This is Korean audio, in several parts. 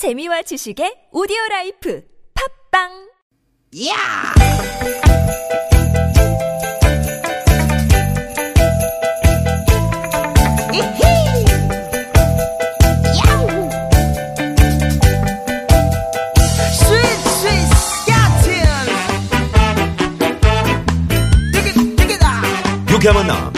재미와 지식의 오디오 라이프 팝빵 야! 이히! 야우! 스윗 스윗 스카틴! 디귿 디귿아! 유쾌한 만남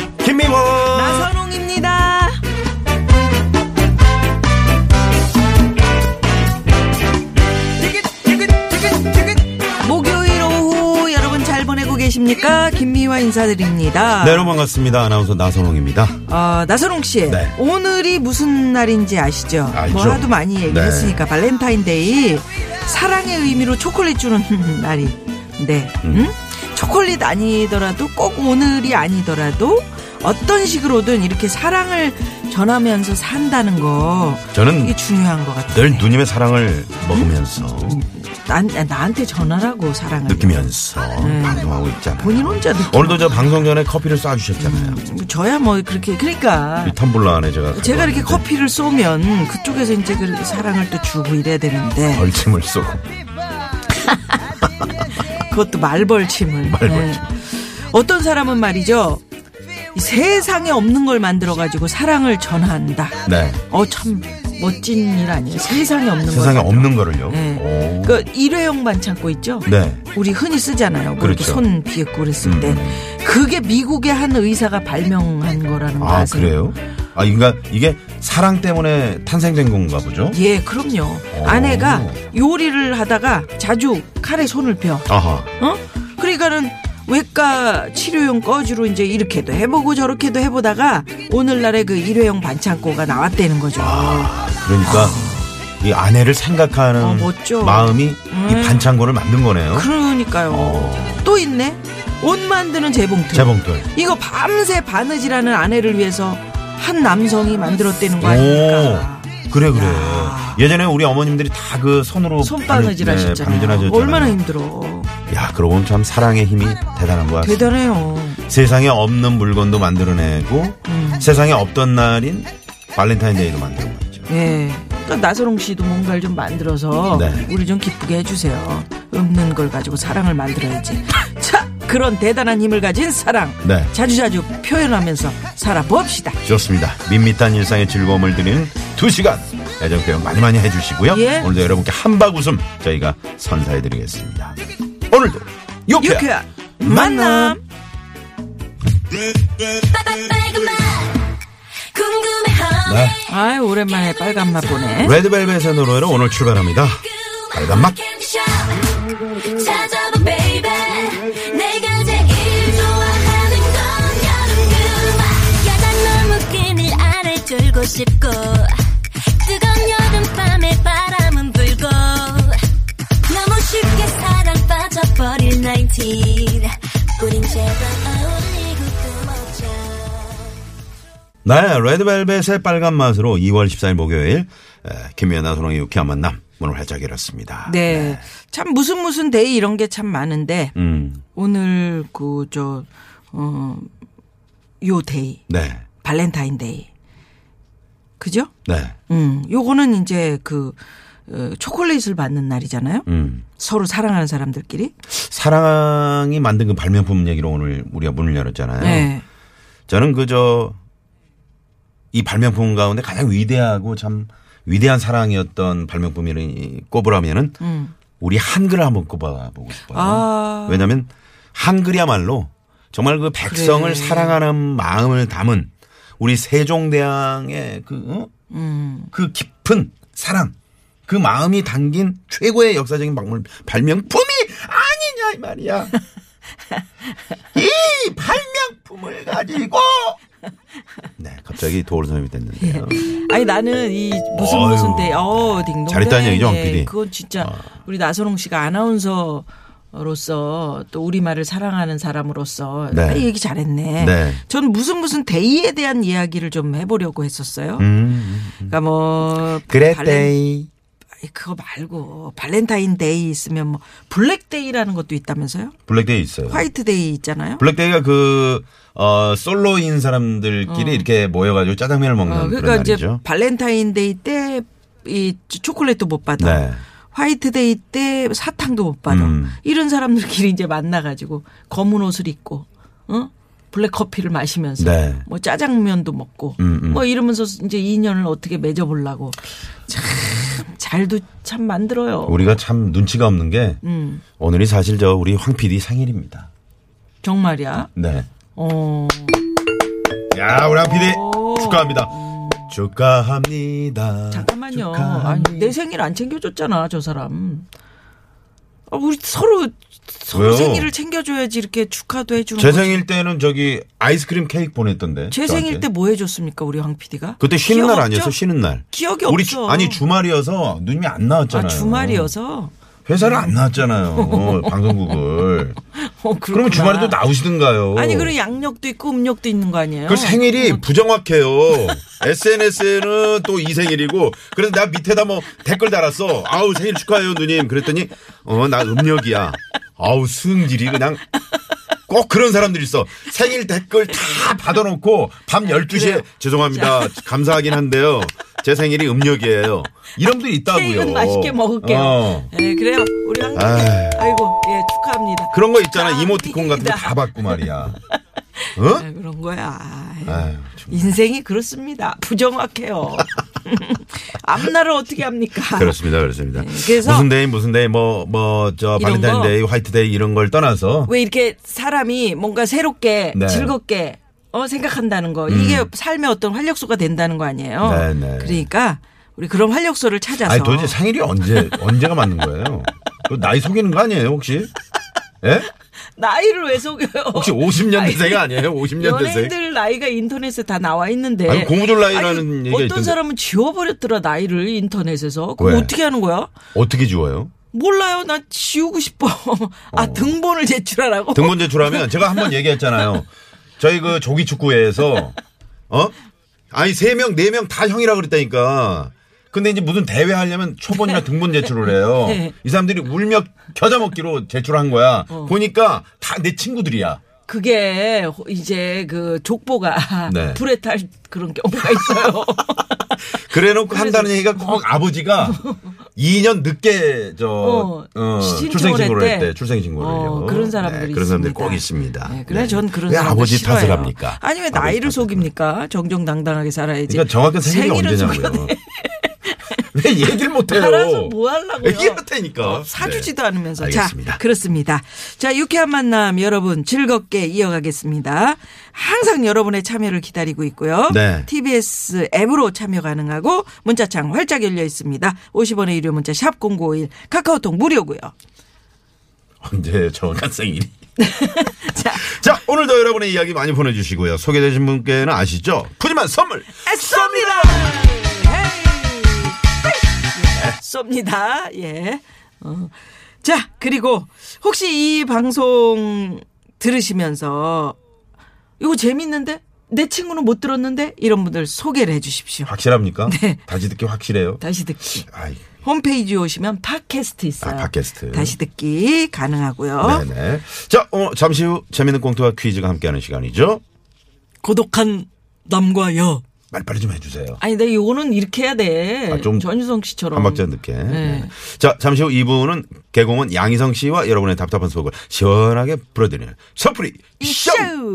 계십니까? 김미화 인사드립니다. 네 여러분 반갑습니다 아나운서 나선홍입니다 어, 나선홍 씨, 네. 오늘이 무슨 날인지 아시죠? 알죠. 뭐 하도 많이 네. 얘기했으니까 발렌타인데이 사랑의 의미로 초콜릿 주는 날인데, 음? 초콜릿 아니더라도 꼭 오늘이 아니더라도 어떤 식으로든 이렇게 사랑을 전하면서 산다는 거 저는 이게 중요한 것 같아요. 늘 누님의 사랑을 먹으면서 난 나한테 전하라고 사랑을 느끼면서 방송하고 있잖아요 네. 본인 혼자 느끼. 오늘도 저 방송 전에 커피를 쏴 주셨잖아요 저야 뭐 그렇게 그러니까 이 텀블러 안에 제가 제가 이렇게 커피를 쏘면 그쪽에서 이제 그 사랑을 또 주고 이래야 되는데 벌침을 쏘고 그것도 말벌침을. 말벌침. 네. 어떤 사람은 말이죠. 이 세상에 없는 걸 만들어 가지고 사랑을 전한다. 네 어참 멋진 일 아니에요. 세상에 없는 세상에 걸. 없는 거를요 네. 오. 그 일회용 반창고 있죠. 네 우리 흔히 쓰잖아요. 뭐 그렇죠. 손 비었고 그랬을 때. 음. 그게 미국의 한 의사가 발명한 거라는 거 아 아세요? 그래요 아 그러니까 이게 사랑 때문에 탄생된 건가 보죠 예, 그럼요. 오. 아내가 요리를 하다가 자주 칼에 손을 펴. 아하 어? 그러니까는 외과 치료용 꺼주로 이제 이렇게도 해보고 저렇게도 해보다가 오늘날의 그 일회용 반창고가 나왔다는 거죠. 그러니까 이 아내를 생각하는 어, 멋져. 마음이 음. 이 반창고를 만든 거네요 그러니까요. 또 있네. 옷 만드는 재봉틀. 재봉틀 이거 밤새 바느질하는 아내를 위해서 한 남성이 만들었다는 거 아닙니까? 그래 그래. 야. 예전에 우리 어머님들이 다 그 손으로 손바느질 바느- 네, 하셨잖아요. 바느질 하셨잖아요. 얼마나 힘들어. 야, 그러고 보면 참 사랑의 힘이 대단한 것 같습니다. 대단해요. 세상에 없는 물건도 만들어내고 음. 세상에 없던 날인 발렌타인데이도 만드는 거죠. 예. 그러니까 나선홍 씨도 뭔가를 좀 만들어서 네. 우리 좀 기쁘게 해주세요. 없는 걸 가지고 사랑을 만들어야지. 자, 그런 대단한 힘을 가진 사랑. 네. 자주자주 표현하면서 살아봅시다. 좋습니다. 밋밋한 일상의 즐거움을 드리는 두 시간 애정 표현 많이 많이 해주시고요. 예. 오늘도 여러분께 한박 웃음 저희가 선사해드리겠습니다. 오늘도 유쾌 유쾌한 만남. 네. 아이, 오랜만에 빨간 맛 보네. 레드벨벳의 노래로 오늘 출발합니다. 빨간 맛. 찾아봐 baby 내가 제일 좋아하는 건 여름 그만 야단 너무 끈을 아래 졸고 싶고 뜨거운 여름밤에 바람은 불고 너무 쉽게 사랑 빠져버릴 19 우린 제발 네, 레드벨벳의 빨간 맛으로 2월 14일 목요일 에, 김미화 나선홍의 유쾌한 만남 문을 활짝 열었습니다. 네. 참 무슨 무슨 데이 이런 게 참 많은데 음, 오늘 그 저 어, 요 데이 네, 발렌타인 데이. 그죠? 네, 음, 요거는 이제 그 어, 초콜릿을 받는 날이잖아요. 음. 서로 사랑하는 사람들끼리. 사랑이 만든 그 발명품 얘기로 오늘 우리가 문을 열었잖아요. 네. 저는 그저 이 발명품 가운데 가장 위대하고 참 위대한 사랑이었던 발명품이 꼽으라면은 음. 우리 한글을 한번 꼽아보고 싶어요. 아. 왜냐하면 한글이야말로 정말 그 백성을 그래. 사랑하는 마음을 담은 우리 세종대왕의 그, 어? 음. 그 깊은 사랑, 그 마음이 담긴 최고의 역사적인 박물 발명품이 아니냐 이 말이야. 이 발명품을 가지고 네 갑자기 도울 선생님이 됐는데요. 아니 나는 이 무슨 어휴. 무슨 데, 어, 딩동. 잘했다는 얘기죠, 황 PD? 그건 진짜 어. 우리 나선홍 씨가 아나운서 로서 또 우리말을 사랑하는 사람으로서 네. 아, 얘기 잘했네. 네. 전 무슨 무슨 데이에 대한 이야기를 좀 해보려고 했었어요. 음, 그러니까 뭐 그래 발렌- 데이 아이, 그거 말고 발렌타인데이 있으면 뭐 블랙데이라는 것도 있다면서요? 블랙데이 있어요. 화이트데이 있잖아요. 블랙데이가 그, 어, 솔로인 사람들끼리 이렇게 모여가지고 짜장면을 먹는 어, 그런 그러니까 이제 날이죠. 발렌타인데이 때 이 초콜릿도 못 받아. 네. 화이트데이 때 사탕도 못 받아. 음. 이런 사람들끼리 이제 만나가지고 검은 옷을 입고, 어? 블랙 커피를 마시면서 네. 뭐 짜장면도 먹고 음, 음. 뭐 이러면서 이제 인연을 어떻게 맺어보려고 참 잘도 참 만들어요. 우리가 참 눈치가 없는 게 음 오늘이 사실 저 우리 황 PD 생일입니다. 정말이야. 네. 어 야, 우리 황 PD 오. 축하합니다. 축하합니다. 잠깐만요. 축하합니다. 아니 내 생일 안 챙겨줬잖아 저 사람. 아, 우리 서로 왜요? 생일을 챙겨줘야지 이렇게 축하도 해주는 제. 생일 때는 저기 아이스크림 케이크 보냈던데. 제 저한테. 생일 때 뭐 해줬습니까 우리 황 PD가? 그때 쉬는 날 아니었어? 쉬는 날. 기억이 우리 없어. 주- 아니 주말이어서 누님이 안 나왔잖아요. 아 주말이어서. 회사를 안 나왔잖아요. 방송국을. 어, 그러면. 주말에도 나오시든가요. 아니 그럼 양력도 있고 음력도 있는 거 아니에요? 그 생일이 부정확해요. SNS에는 또 이 생일이고 그래서 나 밑에다 뭐 댓글 달았어. 아우 생일 축하해요 누님. 그랬더니 어 나 음력이야. 아우 승질이 그냥 꼭 그런 사람들 있어. 생일 댓글 다 받아놓고 밤 12시에 그래요. 죄송합니다. 감사하긴 한데요. 제 생일이 음력이에요. 이런 분들이 있다고요. 케이크는 맛있게 먹을게요. 어. 네, 그래요. 우리. 아이. 아이고, 예, 축하합니다. 그런 거 있잖아. 이모티콘 같은 거. 다 받고 말이야. 어? 아, 그런 거야. 아유, 좀. 인생이 그렇습니다. 부정확해요. 앞날을 어떻게 합니까? 그렇습니다, 그렇습니다. 네, 그래서 무슨 데이, 무슨 데이, 뭐, 뭐, 저, 발렌타인데이, 화이트데이 이런 걸 떠나서. 왜 이렇게 사람이 뭔가 새롭게 네. 음. 즐겁게 어 생각한다는 거 이게 삶의 어떤 활력소가 된다는 거 아니에요? 네, 네. 그러니까 우리 그런 활력소를 찾아서 아니, 도대체 생일이 언제, 언제가 맞는 거예요? 그 나이 속이는 거 아니에요, 혹시? 예? 나이를 왜 속여요? 혹시 50년대생 아니에요? 50년대생? 연예인들 나이가 인터넷에 다 나와 있는데. 아니, 고무줄 나이라는 얘기가 어떤 있던데. 사람은 지워버렸더라 나이를 인터넷에서. 그럼 왜? 어떻게 하는 거야? 어떻게 지워요? 몰라요. 나 지우고 싶어. 아 등본을 제출하라고. 등본 제출하면 제가 한번 얘기했잖아요. 저희 그 조기 축구회에서 어? 아니 세 명 네 명 다 형이라 그랬다니까. 근데 이제 무슨 대회 하려면 초본이나 등본 제출을 해요. 네. 이 사람들이 울며 겨자 먹기로 제출한 거야. 어. 보니까 다 내 친구들이야. 그게 이제 그 족보가 네. 불에 탈 그런 경우가 있어요. 그래놓고 한다는 얘기가 꼭 아버지가 2년 늦게 저 어, 어, 출생신고를 했대. 했대. 출생신고를 어. 그런 사람들이 네, 그런 사람들이 있습니다. 꼭 있습니다. 네, 그래 네. 전 그런 왜 사람들 아버지 싫어요. 탓을 합니까? 아니 왜 나이를 속입니까? 정정당당하게 살아야지. 그러니까 정확한 생일이 언제냐고요. 왜 얘기를 못해요? 알아서 뭐 하려고요? 얘기할 테니까. 어, 사주지도 네. 않으면서. 알겠습니다. 자, 그렇습니다. 자, 유쾌한 만남 여러분 즐겁게 이어가겠습니다. 항상 여러분의 참여를 기다리고 있고요. 네. TBS 앱으로 참여 가능하고 문자창 활짝 열려 있습니다. 50원의 유료 문자 샵 0951 카카오톡 무료고요. 언제 정확한 생일이? 자, 자, 오늘도 여러분의 이야기 많이 보내주시고요. 소개되신 분께는 아시죠? 푸짐한 선물! 쏩니다. 쏩니다. 예. 어. 자, 그리고 혹시 이 방송 들으시면서 이거 재밌는데 내 친구는 못 들었는데 이런 분들 소개를 해 주십시오. 확실합니까? 네. 다시 듣기 확실해요? 다시 듣기. 아이, 홈페이지 오시면 팟캐스트 있어요. 아, 팟캐스트. 다시 듣기 가능하고요. 네네. 자, 어, 잠시 후 재밌는 꽁트와 퀴즈가 함께하는 시간이죠. 고독한 남과 여. 빨리빨리 좀 해주세요. 아니, 근데 요거는 이렇게 해야 돼. 아, 좀 전유성 씨처럼. 한 박자 늦게. 네. 네. 자, 잠시 후 2부는 개공은 양희성 씨와 여러분의 답답한 속을 시원하게 풀어드리는 선풀이 쇼!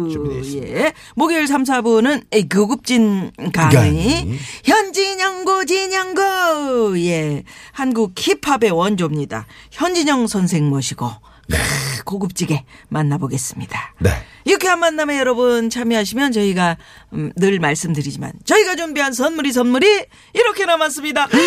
준비되어 있습니다. 예. 목요일 3, 4부는 고급진 강의. 강의. 현진영 고 진영고. 예. 한국 힙합의 원조입니다. 현진영 선생 모시고 크, 고급지게 만나보겠습니다. 네. 유쾌한 만남에 여러분 참여하시면 저희가 음, 늘 말씀드리지만 저희가 준비한 선물이 선물이 이렇게 남았습니다.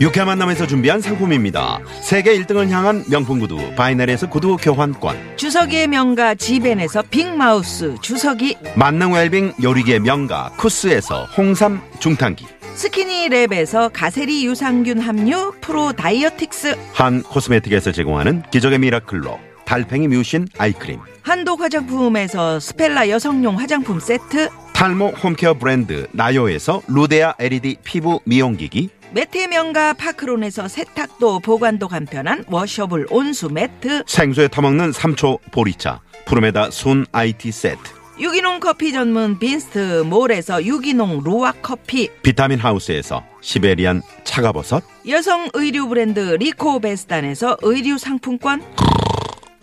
유쾌한 만남에서 준비한 상품입니다. 세계 1등을 향한 명품 구두 바이넬에서 구두 교환권 주서기의 명가 지벤에서 빅마우스 주서기 만능 웰빙 요리계 명가 쿠스에서 홍삼 중탕기 스키니랩에서 가세리 유산균 함유 프로 다이어틱스. 한 코스메틱에서 제공하는 기적의 미라클로 달팽이 뮤신 아이크림. 한독 화장품에서 스펠라 여성용 화장품 세트. 탈모 home care 브랜드 나요에서 루데아 LED 피부 미용기기. 매트 명가 파크론에서 세탁도 보관도 간편한 washable 온수 매트. 생수에 타먹는 삼초 보리차. 푸르메다 순 IT 세트 유기농 커피 전문 빈스트 몰에서 유기농 루아 커피 비타민 하우스에서 시베리안 차가버섯, 여성 의류 브랜드 리코베스탄에서 의류 상품권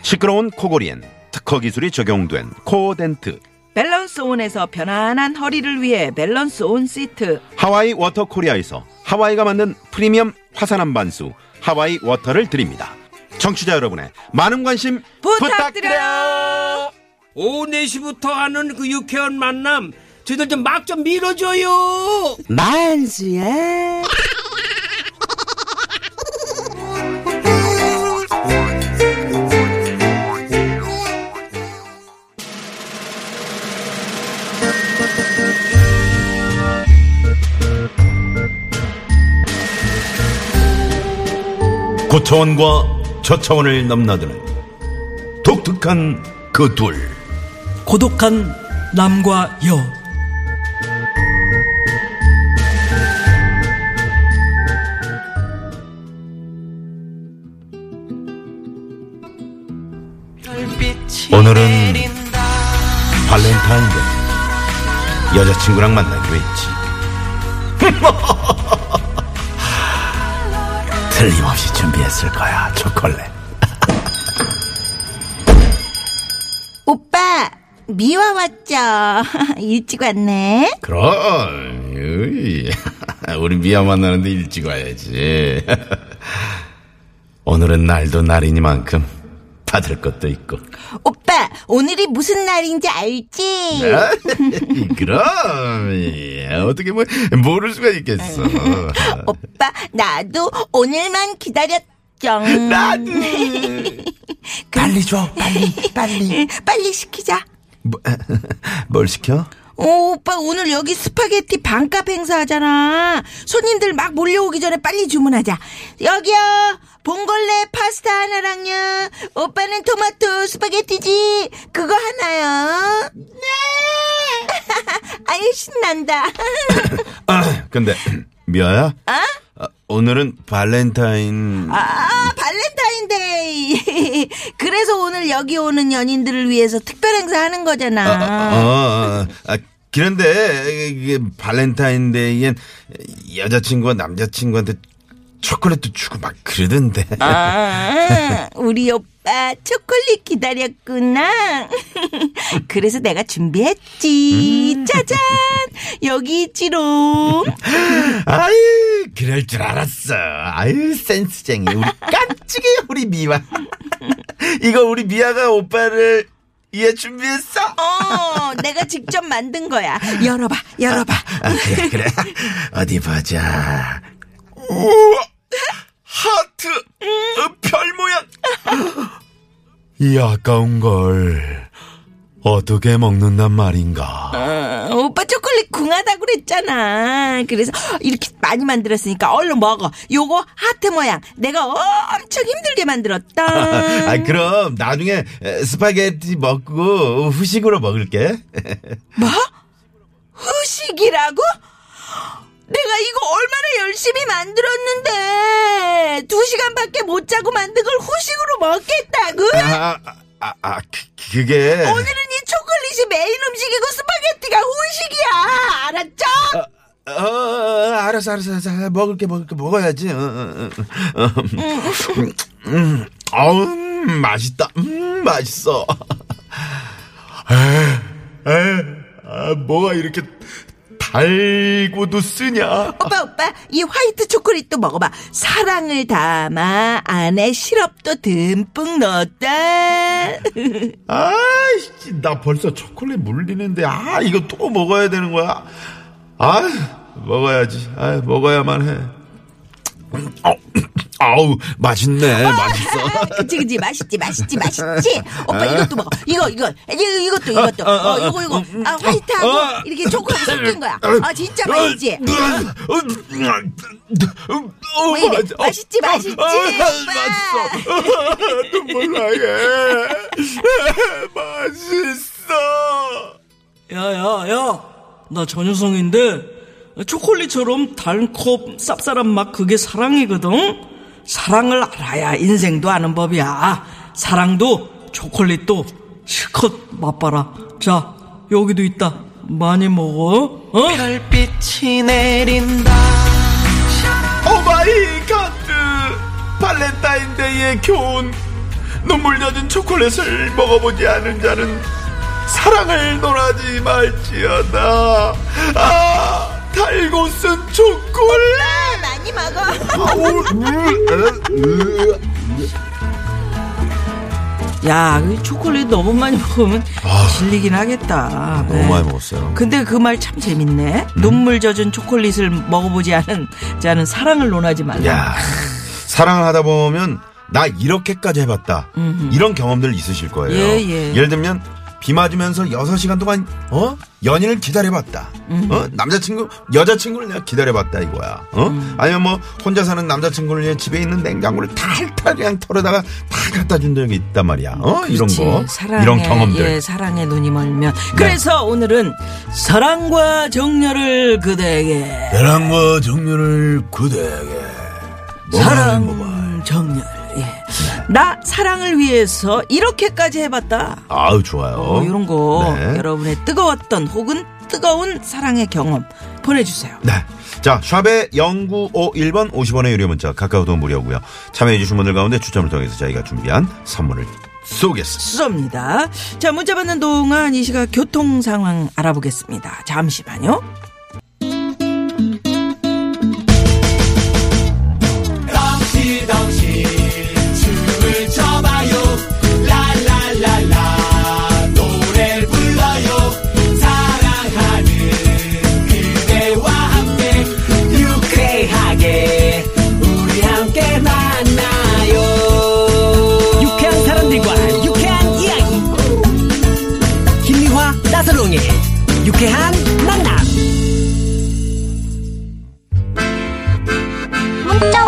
시끄러운 코골이엔 특허 기술이 적용된 코덴트, 밸런스 온에서 편안한 허리를 위해 밸런스 온 시트 하와이 워터 코리아에서 하와이가 만든 프리미엄 화산 암반수 하와이 워터를 드립니다. 청취자 여러분의 많은 관심 부탁드려요. 부탁드려요. 오후 4시부터 하는 그 유쾌한 만남 저희들 좀 막 좀 밀어줘요 만수야 고차원과 저차원을 넘나드는 독특한 그 둘. 고독한 남과 여. 오늘은 발렌타인데 여자친구랑 만나기로 했지. 틀림없이 준비했을 거야 초콜릿. 오빠 미화 왔죠. 일찍 왔네. 그럼 우리 미아 만나는데 일찍 와야지. 오늘은 날도 날이니만큼 받을 것도 있고. 오빠 오늘이 무슨 날인지 알지? 그럼. 예, 어떻게 뭐 모를 수가 있겠어. 오빠 나도 오늘만 기다렸죠. 나도. 빨리 줘 빨리 빨리. 빨리 시키자 뭐, 뭘 시켜? 오, 오빠 오늘 여기 스파게티 반값 행사하잖아. 손님들 막 몰려오기 전에 빨리 주문하자. 여기요. 봉골레 파스타 하나랑요. 오빠는 토마토 스파게티지. 그거 하나요. 네. 아유 신난다. 아, 근데 미아야? 아, 오늘은 발렌타인. 아 발렌타인데이. 그래서 오늘 여기 오는 연인들을 위해서 특별 행사하는 거잖아. 어, 어, 아, 그런데 이게 발렌타인데이엔 여자친구와 남자친구한테 초콜릿도 주고 막 그러던데. 아, 우리 오빠 초콜릿 기다렸구나. 그래서 내가 준비했지. 짜잔! 여기 있지롱. 아유, 그럴 줄 알았어. 아유, 센스쟁이. 우리 깜찍이 우리 미화. 이거 우리 미아가 오빠를 위해 준비했어. 어, 내가 직접 만든 거야. 열어봐, 열어봐. 아, 그래, 그래. 어디 보자. 우와! 하트! 어, 별 모양! 이 아까운 걸 어떻게 먹는단 말인가? 어, 오빠 초콜릿 궁하다 그랬잖아. 그래서 이렇게 많이 만들었으니까 얼른 먹어. 요거 하트 모양. 내가 엄청 힘들게 만들었다. 아, 그럼 나중에 에, 스파게티 먹고 후식으로 먹을게. 뭐? 후식이라고? 내가 이거 얼마나 열심히 만들었는데 두 시간밖에 못 자고 만든 걸 후식으로 먹겠다고? 아, 아, 아, 아, 그, 그게. 오늘은 이 초콜릿이 메인 음식이고 스파게티가 후식이야 알았죠? 어, 어, 알았어, 알았어, 알았어. 먹을게, 먹을게, 먹어야지. 어, 어, 어, 어. 음, 음, 어우, 맛있다. 음, 맛있어. 에, 에, 아, 뭐가 이렇게 달고도 쓰냐? 오빠 오빠 이 화이트 초콜릿도 먹어봐 사랑을 담아 안에 시럽도 듬뿍 넣었다 아이씨, 나 벌써 초콜릿 물리는데, 아, 이거 또 먹어야 되는 거야? 아, 먹어야지. 아, 먹어야만 해. 음, 어, 아우, 맛있네, 맛있어. 그치 그치 맛있지 맛있지 맛있지 오빠 이것도 먹어 이거 이거 이거 이것도 이것도 어 이거 이거 아 화이트하고 이렇게 초콜릿 섞인 거야 아 진짜 맛있지 왜 이래? 맛있지, 맛있지, 오빠. 맛있어. 눈물 나게. 맛있어. 야야야, 나 전효성인데 초콜릿처럼 달콤 쌉쌀한 맛 그게 사랑이거든. 사랑을 알아야 인생도 아는 법이야. 사랑도 초콜릿도 실컷 맛봐라. 자, 여기도 있다. 많이 먹어. 어? 별빛이 내린다 Oh my god 발렌타인데이의 교훈 눈물 젖은 초콜릿을 먹어보지 않은 자는 사랑을 논하지 말지어다 아 달고 쓴 초콜릿 많이 먹어. 야, 그 초콜릿 너무 많이 먹으면 질리긴 하겠다. 아. 너무 네. 많이 먹었어요 근데 그 말 참 재밌네. 음? 눈물 젖은 초콜릿을 먹어보지 않은 자는 사랑을 논하지 말라. 야 사랑을 하다 보면 나 이렇게까지 해봤다 이런 경험들 있으실 거예요 예, 예. 예를 들면 비 맞으면서 6시간 동안 어 연인을 기다려봤다 어 남자친구 여자친구를 내가 기다려봤다 이거야 어 음. 아니면 뭐 혼자 사는 남자친구를 위해 집에 있는 냉장고를 탈탈 그냥 털어다가 다 갖다 준 적이 있단 말이야 어 이런 그렇지. 거 사랑에, 이런 경험들 네. 예, 사랑에 눈이 멀면. 그래서 오늘은 사랑과 정열을 그대에게. 사랑과 정열을 그대에게 사랑, 정열. 예. 나 사랑을 위해서 이렇게까지 해봤다. 아우 좋아요 어, 이런 거 네. 여러분의 뜨거웠던 혹은 뜨거운 사랑의 경험 보내주세요. 네. 자, 샵의 0951번 50원의 유료 문자, 카카오톡 무료고요. 참여해주신 분들 가운데 추첨을 통해서 저희가 준비한 선물을 쏘겠습니다. 쏩니다. 자, 문자 받는 동안 이 시각 교통 상황 알아보겠습니다. 잠시만요.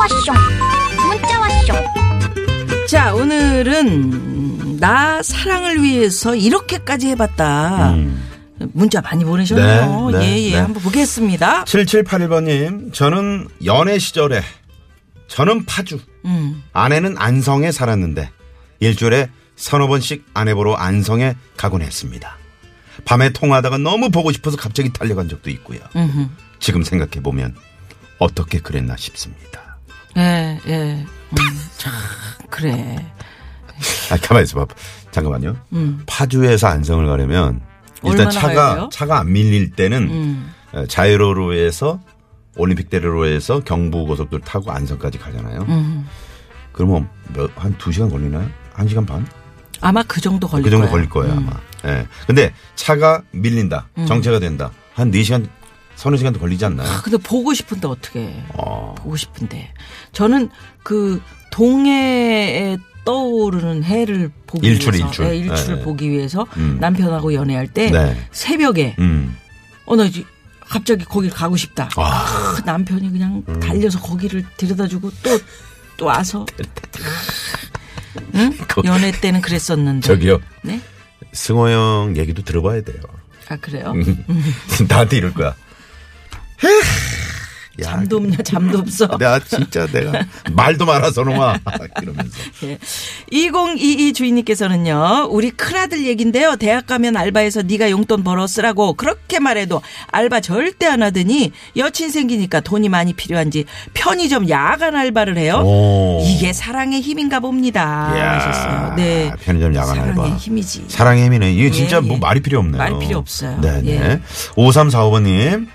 왔쇼 문자 왔쇼 자, 오늘은 나 사랑을 위해서 이렇게까지 해봤다. 문자 많이 보내셨네요. 네, 네, 예, 예. 네. 한번 보겠습니다. 7781번님, 저는 연애 시절에, 저는 파주, 음. 아내는 안성에 살았는데, 일주일에 서너 번씩 아내 보러 안성에 가곤 했습니다. 밤에 통화하다가 너무 보고 싶어서 갑자기 달려간 적도 있고요. 음흠. 지금 생각해보면, 어떻게 그랬나 싶습니다. 예, 예. 음, 참, 그래. 아, 가만히 있어봐. 잠깐만요. 음. 파주에서 안성을 가려면 일단 차가 가야 돼요? 차가 안 밀릴 때는 음. 어, 자유로로에서 올림픽 대로로에서 경부고속도로 타고 안성까지 가잖아요. 음. 그러면 몇, 한두 시간 걸리나요? 한 시간 반? 아마 그 정도 걸릴 그 정도 거예요. 걸릴 거예요, 음. 아마. 예. 근데 차가 밀린다. 정체가 된다. 한 네시간 서너 시간도 걸리지 않나요? 아, 근데 보고 싶은데 어떻게 어. 보고 싶은데 저는 그 동해에 떠오르는 해를 보기 일출, 위해서 일출. 예, 일출을 네. 보기 위해서 음. 남편하고 연애할 때 네. 새벽에 음. 어나 갑자기 거길 가고 싶다. 아. 아, 남편이 그냥 달려서 거기를 데려다주고 또 또 와서 응? 그- 연애 때는 그랬었는데 저기요. 네? 승호 형 얘기도 들어봐야 돼요. 아 그래요? 나한테 이럴 거야. 야, 잠도 없냐 잠도 없어. 내가 진짜 내가 말도 많아서 놈아 이러면서 예. 2022 주인님께서는요, 우리 큰아들 얘긴데요, 대학 가면 알바해서 네가 용돈 벌어 쓰라고 그렇게 말해도 알바 절대 안 하더니 여친 생기니까 돈이 많이 필요한지 편의점 야간 알바를 해요. 오. 이게 사랑의 힘인가 봅니다. 이야, 하셨어요. 네. 편의점 야간 사랑의 알바. 힘이지. 사랑의 힘이네. 이게 진짜 예, 뭐 예. 말이 필요 없네요. 말이 필요 없어요. 네네. 예. 5345번님.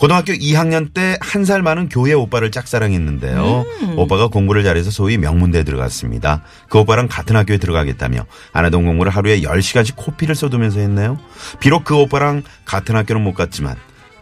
고등학교 2학년 때 한 살 많은 교회 오빠를 짝사랑했는데요. 음. 오빠가 공부를 잘해서 소위 명문대에 들어갔습니다. 그 오빠랑 같은 학교에 들어가겠다며 안하동 공부를 하루에 10시간씩 코피를 쏟으면서 했네요. 비록 그 오빠랑 같은 학교는 못 갔지만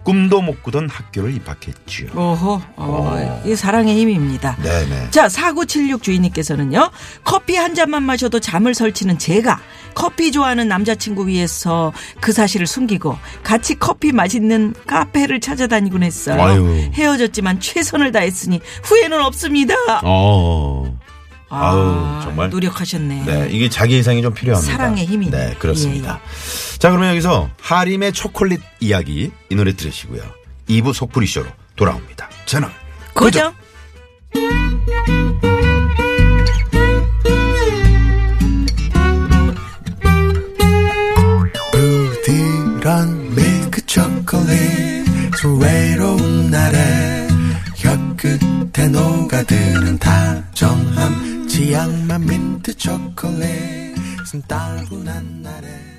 꿈도 못 꾸던 학교를 입학했지요. 오호, 어, 이게 사랑의 힘입니다. 네네. 자, 4976 주인님께서는요, 커피 한 잔만 마셔도 잠을 설치는 제가 커피 좋아하는 남자친구 위해서 그 사실을 숨기고 같이 커피 맛있는 카페를 찾아다니곤 했어요. 아유. 헤어졌지만 최선을 다했으니 후회는 없습니다. 어. 아, 우 정말 노력하셨네. 네, 이게 자기 이상이 좀 필요합니다. 사랑의 힘이. 네, 그렇습니다. 예, 예. 자, 그러면 여기서 하림의 초콜릿 이야기 이 노래 들으시고요. 2부 속풀이 쇼로 돌아옵니다. 채널 고정. 고정. 이런 밀크 초콜릿 외로운 날에 혀 끝에 녹아드는 다정함 치약만 민트 초콜릿 따분한 날에